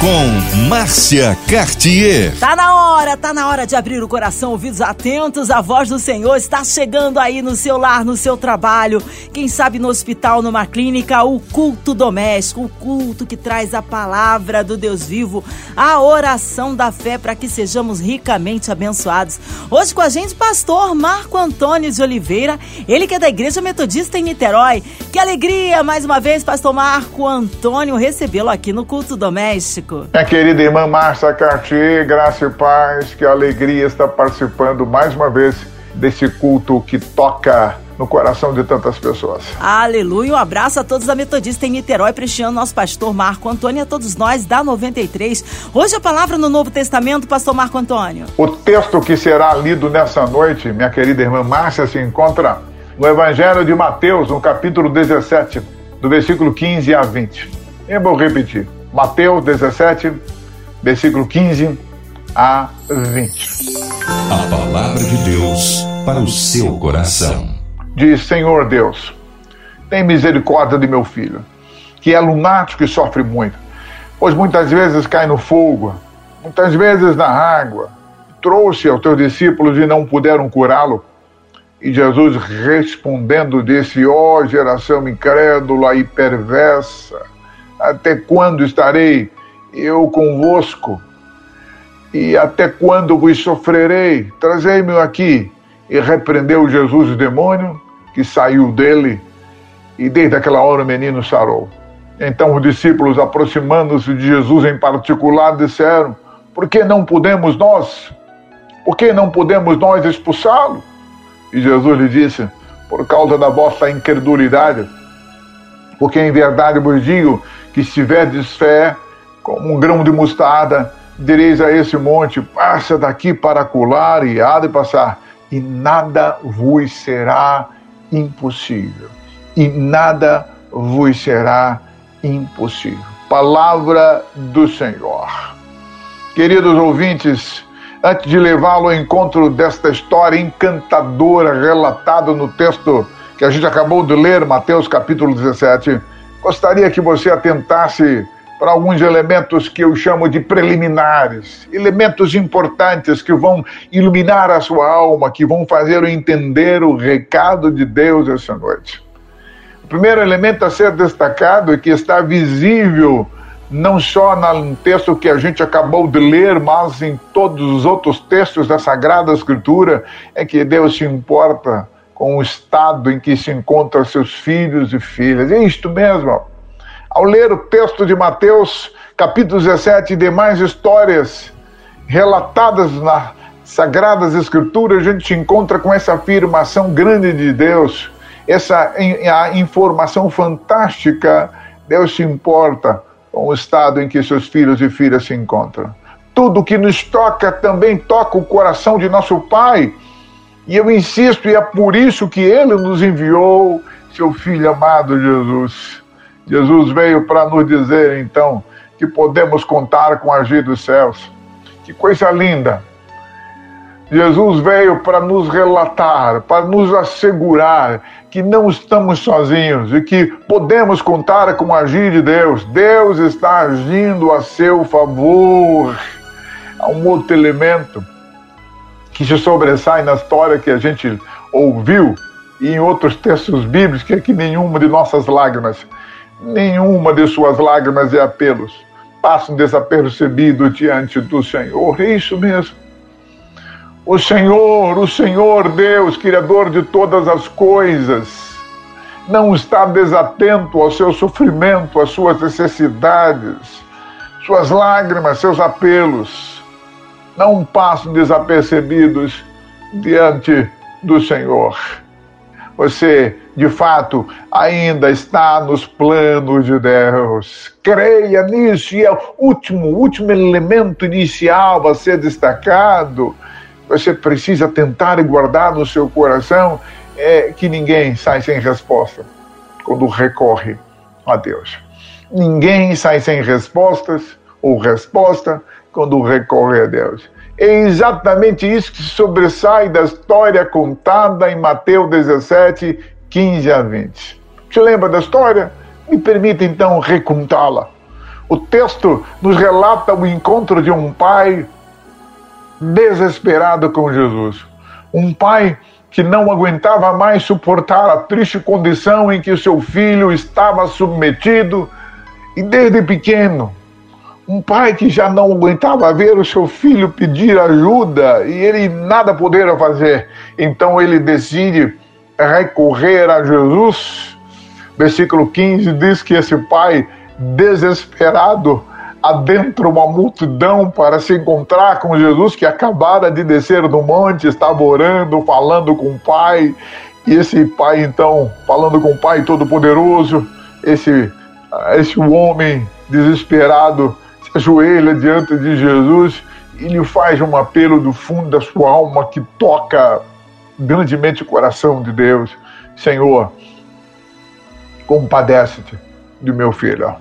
com Márcia Cartier. Tá na hora, tá na hora de abrir o coração, ouvidos atentos. A voz do Senhor está chegando aí no seu lar, no seu trabalho. Quem sabe no hospital, numa clínica, o culto doméstico, o culto que traz a palavra do Deus vivo, a oração da fé para que sejamos ricamente abençoados. Hoje com a gente, pastor Marco Antônio de Oliveira, ele que é da Igreja Metodista em Niterói. Que alegria, mais uma vez, pastor Marco Antônio, recebê-lo aqui no culto doméstico. Minha querida irmã Márcia Cartier, graça e paz, que alegria estar participando mais uma vez desse culto que toca no coração de tantas pessoas. Aleluia, um abraço a todos da Metodista em Niterói, prestigiando nosso pastor Marco Antônio e a todos nós da 93. Hoje a palavra no Novo Testamento, pastor Marco Antônio. O texto que será lido nessa noite, minha querida irmã Márcia, se encontra no Evangelho de Mateus, no capítulo 17, do versículo 15 a 20. Eu vou repetir. Mateus 17, versículo 15 a 20. A palavra de Deus para o seu coração. Diz: Senhor Deus, tem misericórdia de meu filho, que é lunático e sofre muito, pois muitas vezes cai no fogo, muitas vezes na água. Trouxe aos teus discípulos e não puderam curá-lo. E Jesus respondendo disse: Ó oh, geração incrédula e perversa, até quando estarei eu convosco? E até quando vos sofrerei? Trazei-me aqui. E repreendeu Jesus o demônio, que saiu dele, e desde aquela hora o menino sarou. Então os discípulos, aproximando-se de Jesus em particular, disseram: Por que não podemos nós? Por que não podemos nós expulsá-lo? E Jesus lhe disse: Por causa da vossa incredulidade. Porque em verdade vos digo que se tiverdes fé, como um grão de mostarda, direis a esse monte: passa daqui para colar, e há de passar, e nada vos será impossível. E nada vos será impossível. Palavra do Senhor. Queridos ouvintes, antes de levá-lo ao encontro desta história encantadora relatada no texto que a gente acabou de ler, Mateus capítulo 17, gostaria que você atentasse para alguns elementos que eu chamo de preliminares, elementos importantes que vão iluminar a sua alma, que vão fazer o entender o recado de Deus essa noite. O primeiro elemento a ser destacado e que está visível não só no texto que a gente acabou de ler, mas em todos os outros textos da Sagrada Escritura, é que Deus se importa com o estado em que se encontram seus filhos e filhas. É isto mesmo. Ao ler o texto de Mateus, capítulo 17 e demais histórias relatadas nas Sagradas Escrituras, a gente se encontra com essa afirmação grande de Deus, essa a informação fantástica. Deus se importa com o estado em que seus filhos e filhas se encontram. Tudo que nos toca também toca o coração de nosso Pai e eu insisto, e é por isso que ele nos enviou seu filho amado Jesus. Jesus veio para nos dizer, então, que podemos contar com a agir dos céus. Que coisa linda! Jesus veio para nos relatar, para nos assegurar que não estamos sozinhos e que podemos contar com a agir de Deus. Deus está agindo a seu favor. Há um outro elemento que se sobressai na história que a gente ouviu e em outros textos bíblicos, que é que nenhuma de nossas lágrimas, nenhuma de suas lágrimas e apelos passam desapercebido diante do Senhor. É isso mesmo. O Senhor, o Senhor Deus, Criador de todas as coisas, não está desatento ao seu sofrimento, às suas necessidades, suas lágrimas, seus apelos não passam desapercebidos diante do Senhor. Você, de fato, ainda está nos planos de Deus. Creia nisso e é o último, último elemento inicial a ser destacado. Você precisa tentar e guardar no seu coração é que ninguém sai sem resposta quando recorre a Deus. Ninguém sai sem respostas ou resposta quando recorre a Deus. É exatamente isso que sobressai da história contada em Mateus 17, 15 a 20. Te lembra da história? Me permita então recontá-la. O texto nos relata o encontro de um pai desesperado com Jesus. Um pai que não aguentava mais suportar a triste condição em que o seu filho estava submetido e desde pequeno. Um pai que já não aguentava ver o seu filho pedir ajuda e ele nada poderia fazer. Então ele decide recorrer a Jesus. Versículo 15 diz que esse pai desesperado adentra uma multidão para se encontrar com Jesus que acabara de descer do monte, estava orando, falando com o Pai. E esse pai, então, falando com o Pai Todo-Poderoso, esse, esse homem desesperado se ajoelha diante de Jesus e lhe faz um apelo do fundo da sua alma que toca grandemente o coração de Deus. Senhor, compadece-te do meu filho.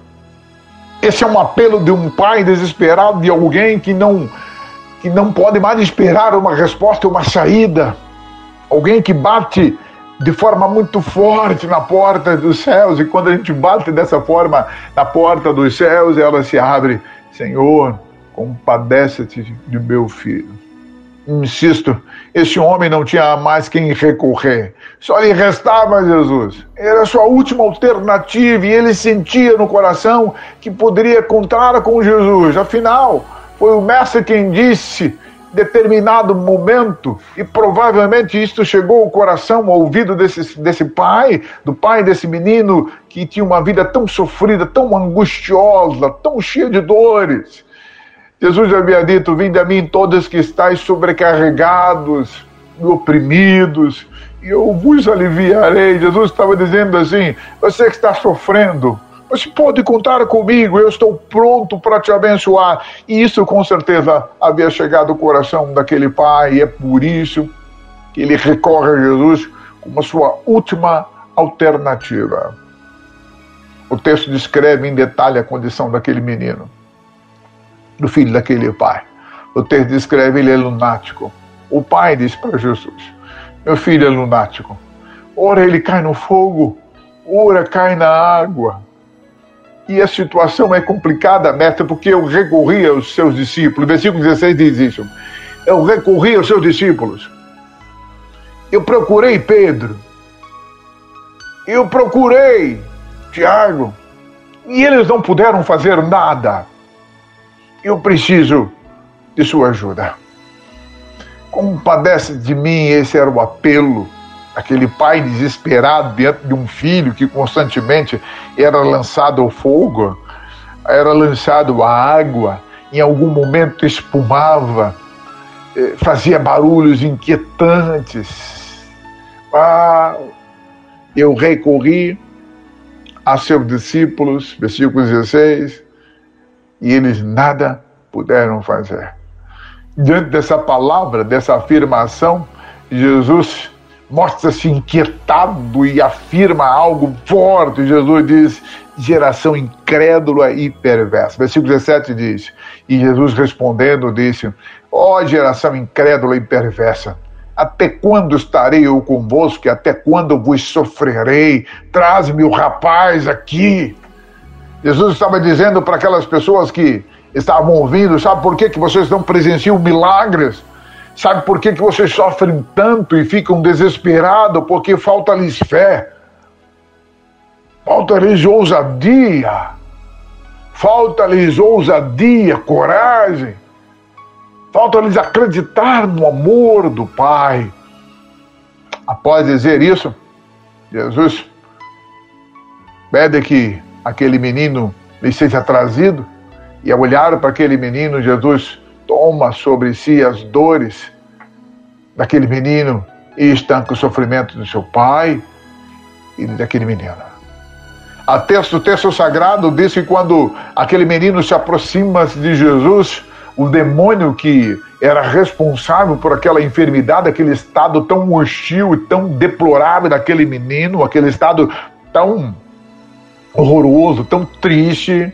Esse é um apelo de um pai desesperado, de alguém que não, que não pode mais esperar uma resposta, uma saída. Alguém que bate de forma muito forte na porta dos céus, e quando a gente bate dessa forma na porta dos céus, ela se abre. Senhor, compadece-te de meu filho. Insisto, esse homem não tinha mais quem recorrer. Só lhe restava Jesus. Era a sua última alternativa e ele sentia no coração que poderia contar com Jesus. Afinal, foi o mestre quem disse determinado momento, e provavelmente isto chegou ao coração, ao ouvido desse, desse pai, do pai desse menino que tinha uma vida tão sofrida, tão angustiosa, tão cheia de dores. Jesus havia dito: Vinde a mim todos que estáis sobrecarregados e oprimidos, e eu vos aliviarei. Jesus estava dizendo assim: Você que está sofrendo, você pode contar comigo, eu estou pronto para te abençoar. E isso com certeza havia chegado ao coração daquele pai, e é por isso que ele recorre a Jesus como a sua última alternativa. O texto descreve em detalhe a condição daquele menino do filho daquele pai. O texto descreve ele é lunático. O pai diz para Jesus: Meu filho é lunático. Ora ele cai no fogo, ora cai na água. E a situação é complicada, mestre, porque eu recorri aos seus discípulos. Versículo 16 diz isso. Eu recorri aos seus discípulos. Eu procurei Pedro. Eu procurei Tiago. E eles não puderam fazer nada. Eu preciso de sua ajuda. Compadece de mim, esse era o apelo. Aquele pai desesperado diante de um filho que constantemente era lançado ao fogo, era lançado à água, em algum momento espumava, eh, fazia barulhos inquietantes. Ah, eu recorri a seus discípulos, versículo 16, e eles nada puderam fazer. Diante dessa palavra, dessa afirmação, Jesus mostra-se inquietado e afirma algo forte. Jesus diz: geração incrédula e perversa. Versículo 17 diz: E Jesus respondendo disse: Ó oh, geração incrédula e perversa, até quando estarei eu convosco? Até quando vos sofrerei? Traz-me o rapaz aqui. Jesus estava dizendo para aquelas pessoas que estavam ouvindo: sabe por que, que vocês não presenciam milagres? Sabe por que, que vocês sofrem tanto e ficam desesperados? Porque falta-lhes fé, falta-lhes ousadia, falta-lhes ousadia, coragem, falta-lhes acreditar no amor do Pai. Após dizer isso, Jesus pede que aquele menino lhe seja trazido, e ao olhar para aquele menino, Jesus toma sobre si as dores daquele menino e estanca o sofrimento do seu pai e daquele menino. A texto, o texto sagrado diz que quando aquele menino se aproxima de Jesus, o demônio que era responsável por aquela enfermidade, aquele estado tão hostil e tão deplorável daquele menino, aquele estado tão horroroso, tão triste,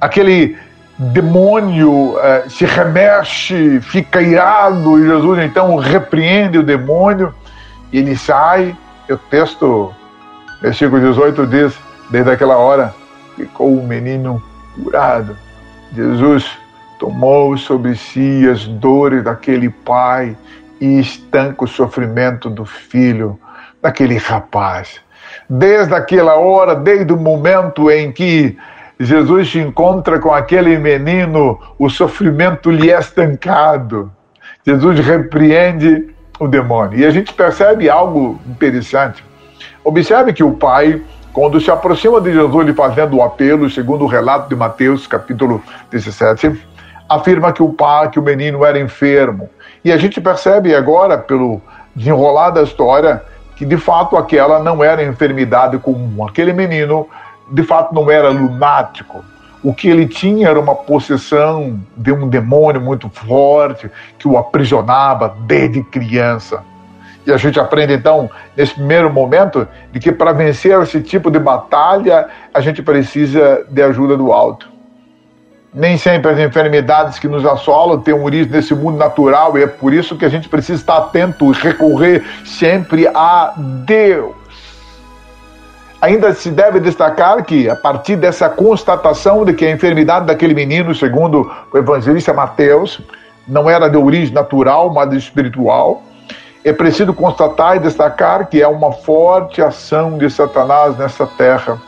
aquele demônio eh, se remexe, fica irado, e Jesus então repreende o demônio, e ele sai. E o texto, versículo 18, diz: Desde aquela hora ficou o menino curado. Jesus tomou sobre si as dores daquele pai e estanca o sofrimento do filho, daquele rapaz. Desde aquela hora, desde o momento em que Jesus se encontra com aquele menino, o sofrimento lhe é estancado. Jesus repreende o demônio. E a gente percebe algo interessante. Observe que o pai, quando se aproxima de Jesus lhe fazendo o apelo, segundo o relato de Mateus, capítulo 17, afirma que o pai, que o menino era enfermo. E a gente percebe agora, pelo desenrolar da história, que de fato aquela não era enfermidade comum. Aquele menino de fato não era lunático. O que ele tinha era uma possessão de um demônio muito forte que o aprisionava desde criança. E a gente aprende então, nesse primeiro momento, de que para vencer esse tipo de batalha, a gente precisa de ajuda do alto. Nem sempre as enfermidades que nos assolam têm origem nesse mundo natural, e é por isso que a gente precisa estar atento e recorrer sempre a Deus. Ainda se deve destacar que, a partir dessa constatação de que a enfermidade daquele menino, segundo o evangelista Mateus, não era de origem natural, mas espiritual, é preciso constatar e destacar que é uma forte ação de Satanás nessa terra.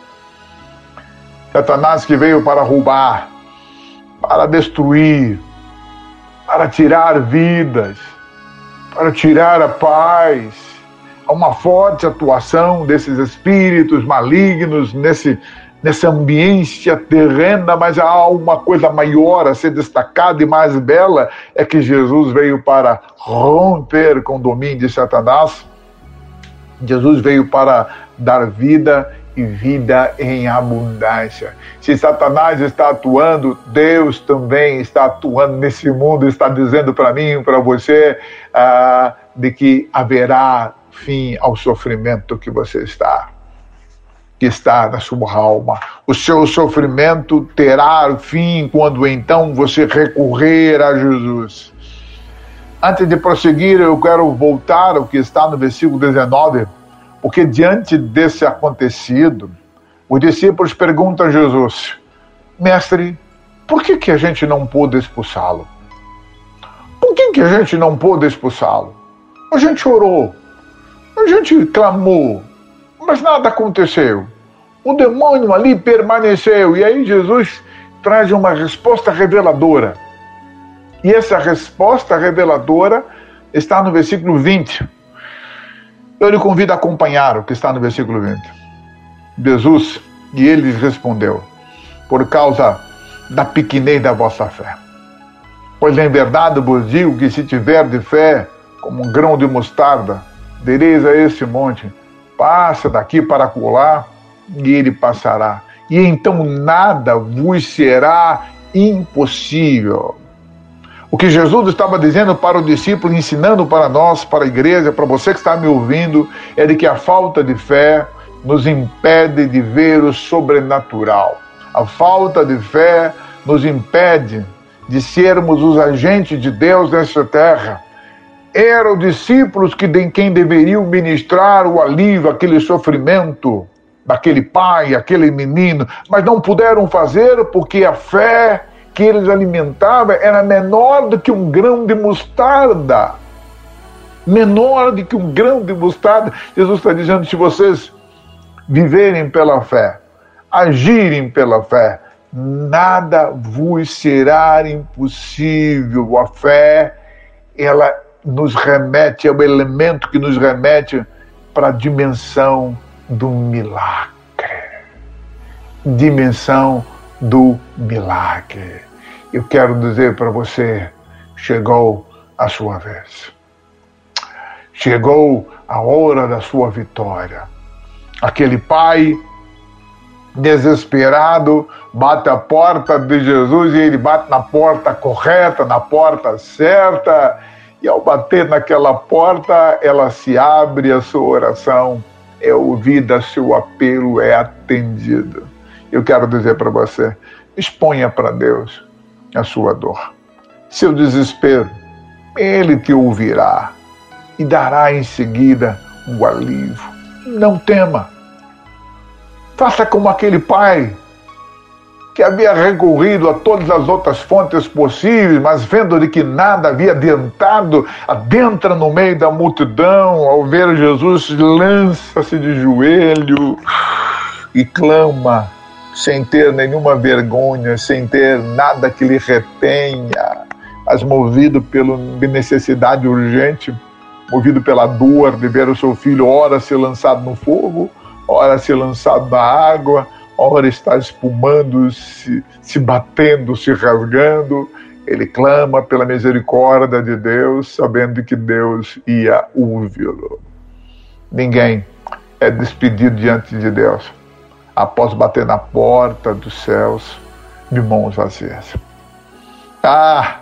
Satanás que veio para roubar, para destruir, para tirar vidas, para tirar a paz, há uma forte atuação desses espíritos malignos nesse, nessa ambiência terrena, mas há uma coisa maior a ser destacada e mais bela: é que Jesus veio para romper com o domínio de Satanás. Jesus veio para dar vida e vida em abundância. Se Satanás está atuando, Deus também está atuando nesse mundo, está dizendo para mim, para você, uh, de que haverá fim ao sofrimento que você está, que está na sua alma. O seu sofrimento terá fim quando então você recorrer a Jesus. Antes de prosseguir, eu quero voltar ao que está no versículo 19, porque diante desse acontecido, os discípulos perguntam a Jesus: Mestre, por que, que a gente não pôde expulsá-lo? Por que, que a gente não pôde expulsá-lo? A gente orou, a gente clamou, mas nada aconteceu. O demônio ali permaneceu. E aí Jesus traz uma resposta reveladora. E essa resposta reveladora está no versículo 20. Eu lhe convido a acompanhar o que está no versículo 20. Jesus, e ele lhes respondeu: Por causa da pequenez da vossa fé. Pois em verdade vos digo que se tiver de fé como um grão de mostarda, Direis a este monte: passa daqui para colar, e ele passará. E então nada vos será impossível. O que Jesus estava dizendo para o discípulo, ensinando para nós, para a igreja, para você que está me ouvindo, é de que a falta de fé nos impede de ver o sobrenatural. A falta de fé nos impede de sermos os agentes de Deus nessa terra eram discípulos que de quem deveriam ministrar o alívio, aquele sofrimento daquele pai, aquele menino, mas não puderam fazer porque a fé que eles alimentavam era menor do que um grão de mostarda. Menor do que um grão de mostarda. Jesus está dizendo: se vocês viverem pela fé, agirem pela fé, nada vos será impossível. A fé, ela nos remete, é o elemento que nos remete para a dimensão do milagre. Dimensão do milagre. Eu quero dizer para você: chegou a sua vez. Chegou a hora da sua vitória. Aquele pai desesperado bate a porta de Jesus e ele bate na porta correta, na porta certa e ao bater naquela porta, ela se abre, a sua oração é ouvida, seu apelo é atendido. Eu quero dizer para você: exponha para Deus, a sua dor, seu desespero. Ele te ouvirá e dará em seguida um alívio. Não tema. Faça como aquele pai que havia recorrido a todas as outras fontes possíveis, mas vendo de que nada havia adiantado, adentra no meio da multidão, ao ver Jesus, lança-se de joelho e clama, sem ter nenhuma vergonha, sem ter nada que lhe retenha, mas movido pela necessidade urgente, movido pela dor de ver o seu filho, ora ser lançado no fogo, ora ser lançado na água ora está espumando, se, se batendo, se rasgando. Ele clama pela misericórdia de Deus, sabendo que Deus ia ouvi-lo. Ninguém é despedido diante de Deus após bater na porta dos céus de mãos vazias. Ah,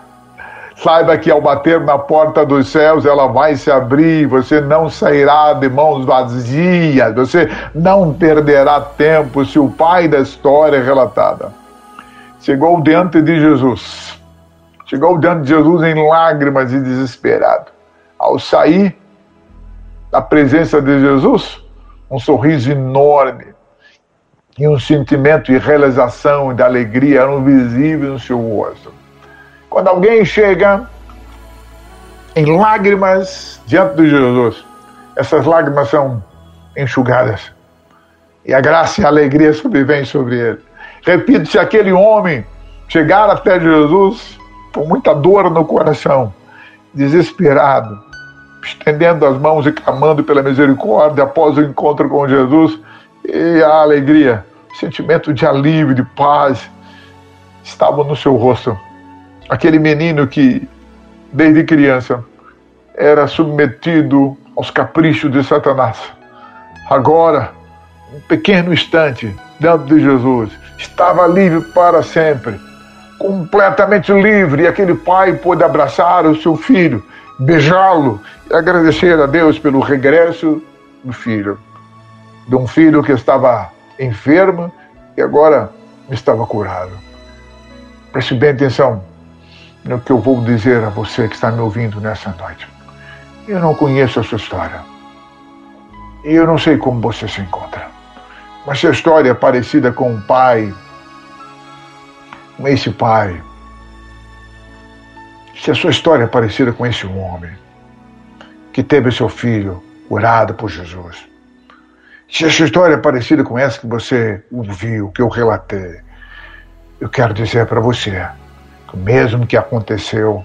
Saiba que ao bater na porta dos céus, ela vai se abrir, você não sairá de mãos vazias, você não perderá tempo se o pai da história é relatada. Chegou diante de Jesus, chegou diante de Jesus em lágrimas e desesperado. Ao sair da presença de Jesus, um sorriso enorme e um sentimento de realização e de alegria eram visíveis no seu rosto. Quando alguém chega em lágrimas diante de Jesus, essas lágrimas são enxugadas. E a graça e a alegria sobrevêm sobre ele. Repito, se aquele homem chegar até Jesus com muita dor no coração, desesperado, estendendo as mãos e clamando pela misericórdia após o encontro com Jesus, e a alegria, o sentimento de alívio, de paz, estavam no seu rosto aquele menino que, desde criança, era submetido aos caprichos de Satanás. Agora, um pequeno instante, dentro de Jesus, estava livre para sempre, completamente livre, e aquele pai pôde abraçar o seu filho, beijá-lo e agradecer a Deus pelo regresso do filho. De um filho que estava enfermo e agora estava curado. Preste bem atenção no que eu vou dizer a você que está me ouvindo nessa noite. Eu não conheço a sua história. E eu não sei como você se encontra. Mas se a história é parecida com um pai, com esse pai, se a sua história é parecida com esse homem que teve seu filho curado por Jesus, se a sua história é parecida com essa que você ouviu, que eu relatei, eu quero dizer para você o mesmo que aconteceu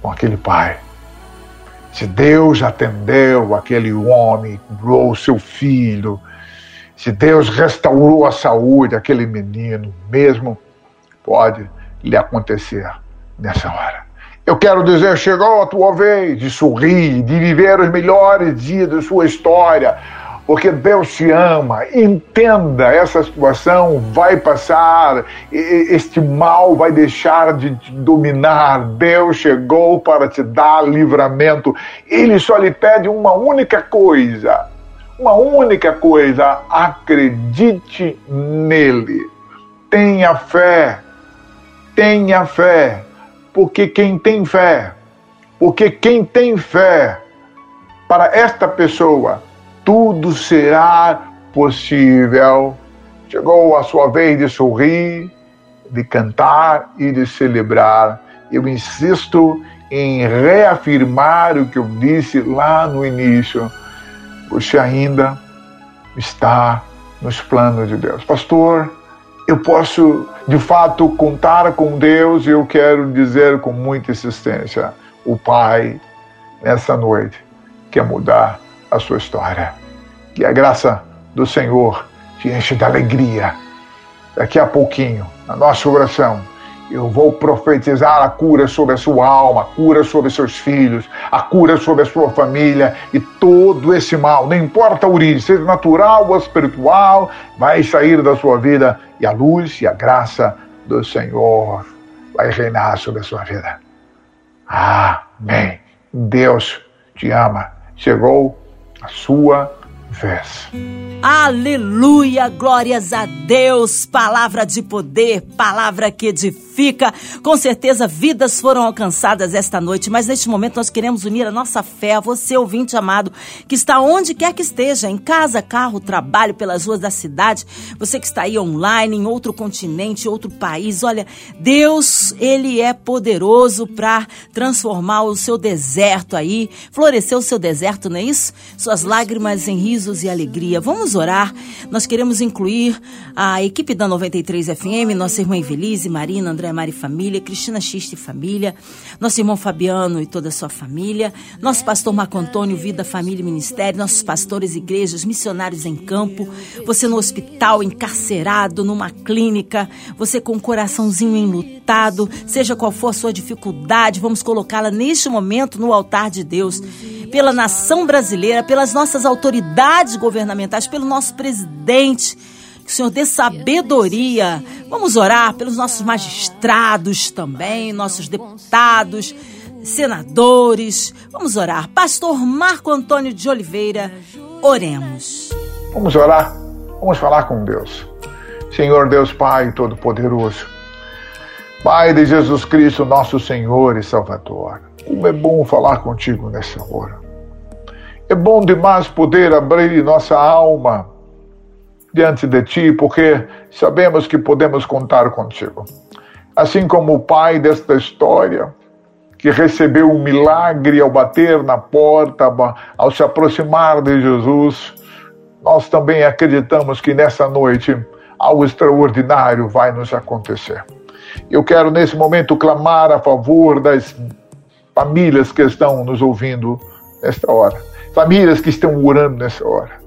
com aquele pai. Se Deus atendeu aquele homem, curou seu filho, se Deus restaurou a saúde daquele menino, mesmo pode lhe acontecer nessa hora. Eu quero dizer, chegou a tua vez de sorrir, de viver os melhores dias da sua história porque Deus te ama. Entenda, essa situação vai passar, este mal vai deixar de te dominar. Deus chegou para te dar livramento. Ele só lhe pede uma única coisa. Uma única coisa, acredite nele. Tenha fé. Tenha fé. Porque quem tem fé, porque quem tem fé para esta pessoa, tudo será possível. Chegou a sua vez de sorrir, de cantar e de celebrar. Eu insisto em reafirmar o que eu disse lá no início. Você ainda está nos planos de Deus. Pastor, eu posso de fato contar com Deus e eu quero dizer com muita insistência: o Pai, nessa noite, quer mudar a sua história. Que a graça do Senhor te enche de alegria. Daqui a pouquinho, na nossa oração, eu vou profetizar a cura sobre a sua alma, a cura sobre seus filhos, a cura sobre a sua família e todo esse mal, não importa a origem, seja natural ou espiritual, vai sair da sua vida e a luz e a graça do Senhor vai reinar sobre a sua vida. Amém. Deus te ama. Chegou a sua vez. Aleluia, glórias a Deus, palavra de poder, palavra que edifica Com certeza, vidas foram alcançadas esta noite, mas neste momento nós queremos unir a nossa fé a você, ouvinte amado, que está onde quer que esteja, em casa, carro, trabalho, pelas ruas da cidade, você que está aí online, em outro continente, outro país. Olha, Deus, Ele é poderoso para transformar o seu deserto aí, florescer o seu deserto, não é isso? Suas lágrimas em risos e alegria. Vamos orar. Nós queremos incluir a equipe da 93 FM, nossa irmã Evelise, Marina, André Mari Família, Cristina Xiste Família, nosso irmão Fabiano e toda a sua família, nosso pastor Marco Antônio, Vida, Família e Ministério, nossos pastores, igrejas, missionários em campo, você no hospital, encarcerado, numa clínica, você com o coraçãozinho enlutado, seja qual for a sua dificuldade, vamos colocá-la neste momento no altar de Deus pela nação brasileira, pelas nossas autoridades governamentais, pelo nosso presidente. Que o Senhor dê sabedoria. Vamos orar pelos nossos magistrados também, nossos deputados, senadores. Vamos orar. Pastor Marco Antônio de Oliveira, oremos. Vamos orar. Vamos falar com Deus. Senhor Deus Pai Todo-Poderoso. Pai de Jesus Cristo, nosso Senhor e Salvador. Como é bom falar contigo nessa hora. É bom demais poder abrir nossa alma diante de ti, porque sabemos que podemos contar contigo. Assim como o pai desta história, que recebeu um milagre ao bater na porta, ao se aproximar de Jesus, nós também acreditamos que nessa noite algo extraordinário vai nos acontecer. Eu quero nesse momento clamar a favor das famílias que estão nos ouvindo nesta hora, famílias que estão orando nessa hora.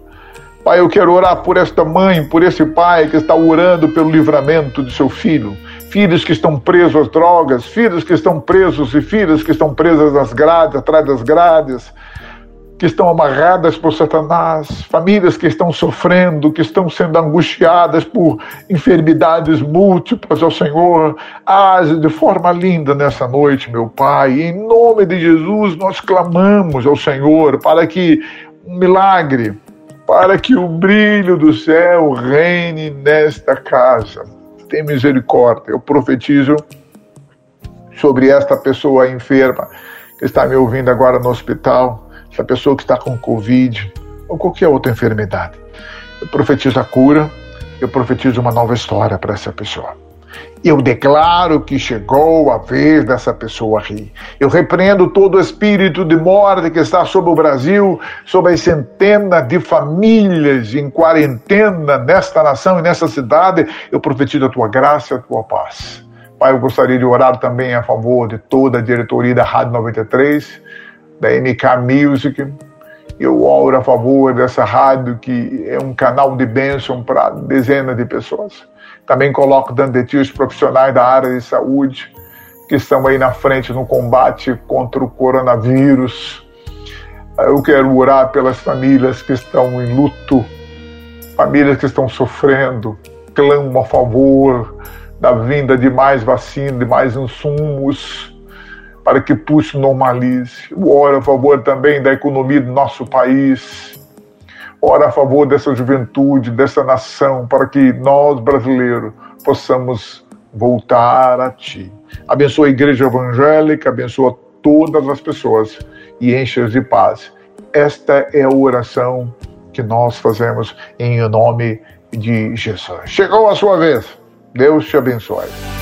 Pai, eu quero orar por esta mãe, por esse pai que está orando pelo livramento de seu filho. Filhos que estão presos às drogas, filhos que estão presos e filhas que estão presas às grades, atrás das grades que estão amarradas por Satanás, famílias que estão sofrendo, que estão sendo angustiadas por enfermidades múltiplas ao Senhor. Age de forma linda nessa noite, meu Pai. Em nome de Jesus, nós clamamos ao Senhor para que um milagre, para que o brilho do céu reine nesta casa. Tem misericórdia. Eu profetizo sobre esta pessoa enferma que está me ouvindo agora no hospital essa pessoa que está com Covid ou qualquer outra enfermidade. Eu profetizo a cura, eu profetizo uma nova história para essa pessoa. Eu declaro que chegou a vez dessa pessoa rir. Eu repreendo todo o espírito de morte que está sobre o Brasil, sobre as centenas de famílias em quarentena nesta nação e nessa cidade. Eu profetizo a tua graça e a tua paz. Pai, eu gostaria de orar também a favor de toda a diretoria da Rádio 93 da MK Music. Eu oro a favor dessa rádio que é um canal de bênção para dezenas de pessoas. Também coloco dentro de ti os profissionais da área de saúde que estão aí na frente no combate contra o coronavírus. Eu quero orar pelas famílias que estão em luto, famílias que estão sofrendo. Clamo a favor da vinda de mais vacina, de mais insumos para que tudo se normalize. Ora a favor também da economia do nosso país. Ora a favor dessa juventude, dessa nação, para que nós, brasileiros, possamos voltar a Ti. Abençoa a igreja evangélica, abençoa todas as pessoas e enche-as de paz. Esta é a oração que nós fazemos em nome de Jesus. Chegou a sua vez. Deus te abençoe.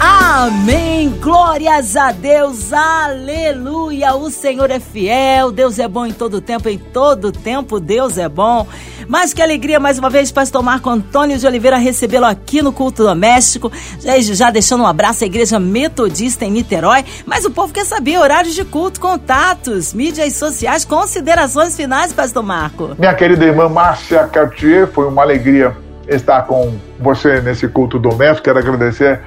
Amém. Glórias a Deus. Aleluia. O Senhor é fiel. Deus é bom em todo tempo. Em todo tempo, Deus é bom. Mas que alegria, mais uma vez, Pastor Marco Antônio de Oliveira, recebê-lo aqui no Culto Doméstico. Já, já deixando um abraço à Igreja Metodista em Niterói. Mas o povo quer saber horários de culto, contatos, mídias sociais, considerações finais, Pastor Marco. Minha querida irmã Márcia Cartier, foi uma alegria estar com você nesse culto doméstico. Quero agradecer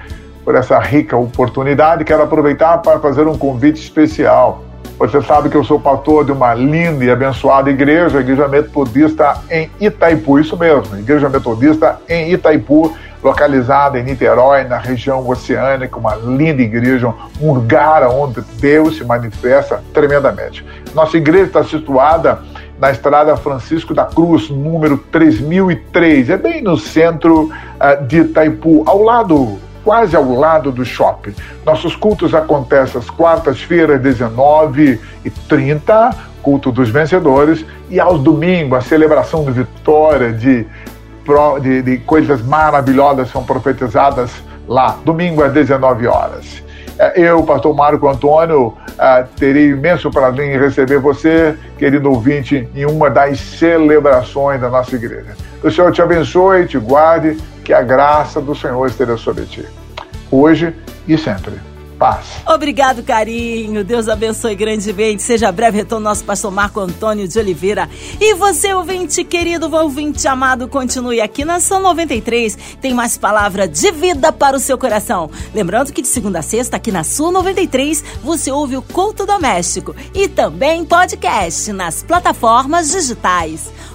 por essa rica oportunidade. Quero aproveitar para fazer um convite especial. Você sabe que eu sou pastor de uma linda e abençoada igreja, Igreja Metodista em Itaipu, isso mesmo, Igreja Metodista em Itaipu, localizada em Niterói, na região oceânica, uma linda igreja, um lugar onde Deus se manifesta tremendamente. Nossa igreja está situada na estrada Francisco da Cruz, número 3003, é bem no centro uh, de Itaipu, ao lado quase ao lado do shopping. Nossos cultos acontecem às quartas-feiras, 19 e 30, culto dos vencedores, e aos domingos, a celebração de vitória, de, de, de coisas maravilhosas são profetizadas lá, domingo às 19 horas. Eu, pastor Marco Antônio, é, terei imenso prazer em receber você, querido ouvinte, em uma das celebrações da nossa igreja. O Senhor te abençoe, te guarde, que a graça do Senhor esteja sobre ti, hoje e sempre paz. Obrigado, carinho. Deus abençoe grandemente. Seja breve retorno nosso pastor Marco Antônio de Oliveira. E você, ouvinte querido, ouvinte amado, continue aqui na São 93. Tem mais palavra de vida para o seu coração. Lembrando que de segunda a sexta, aqui na Sul 93, você ouve o Culto Doméstico e também podcast nas plataformas digitais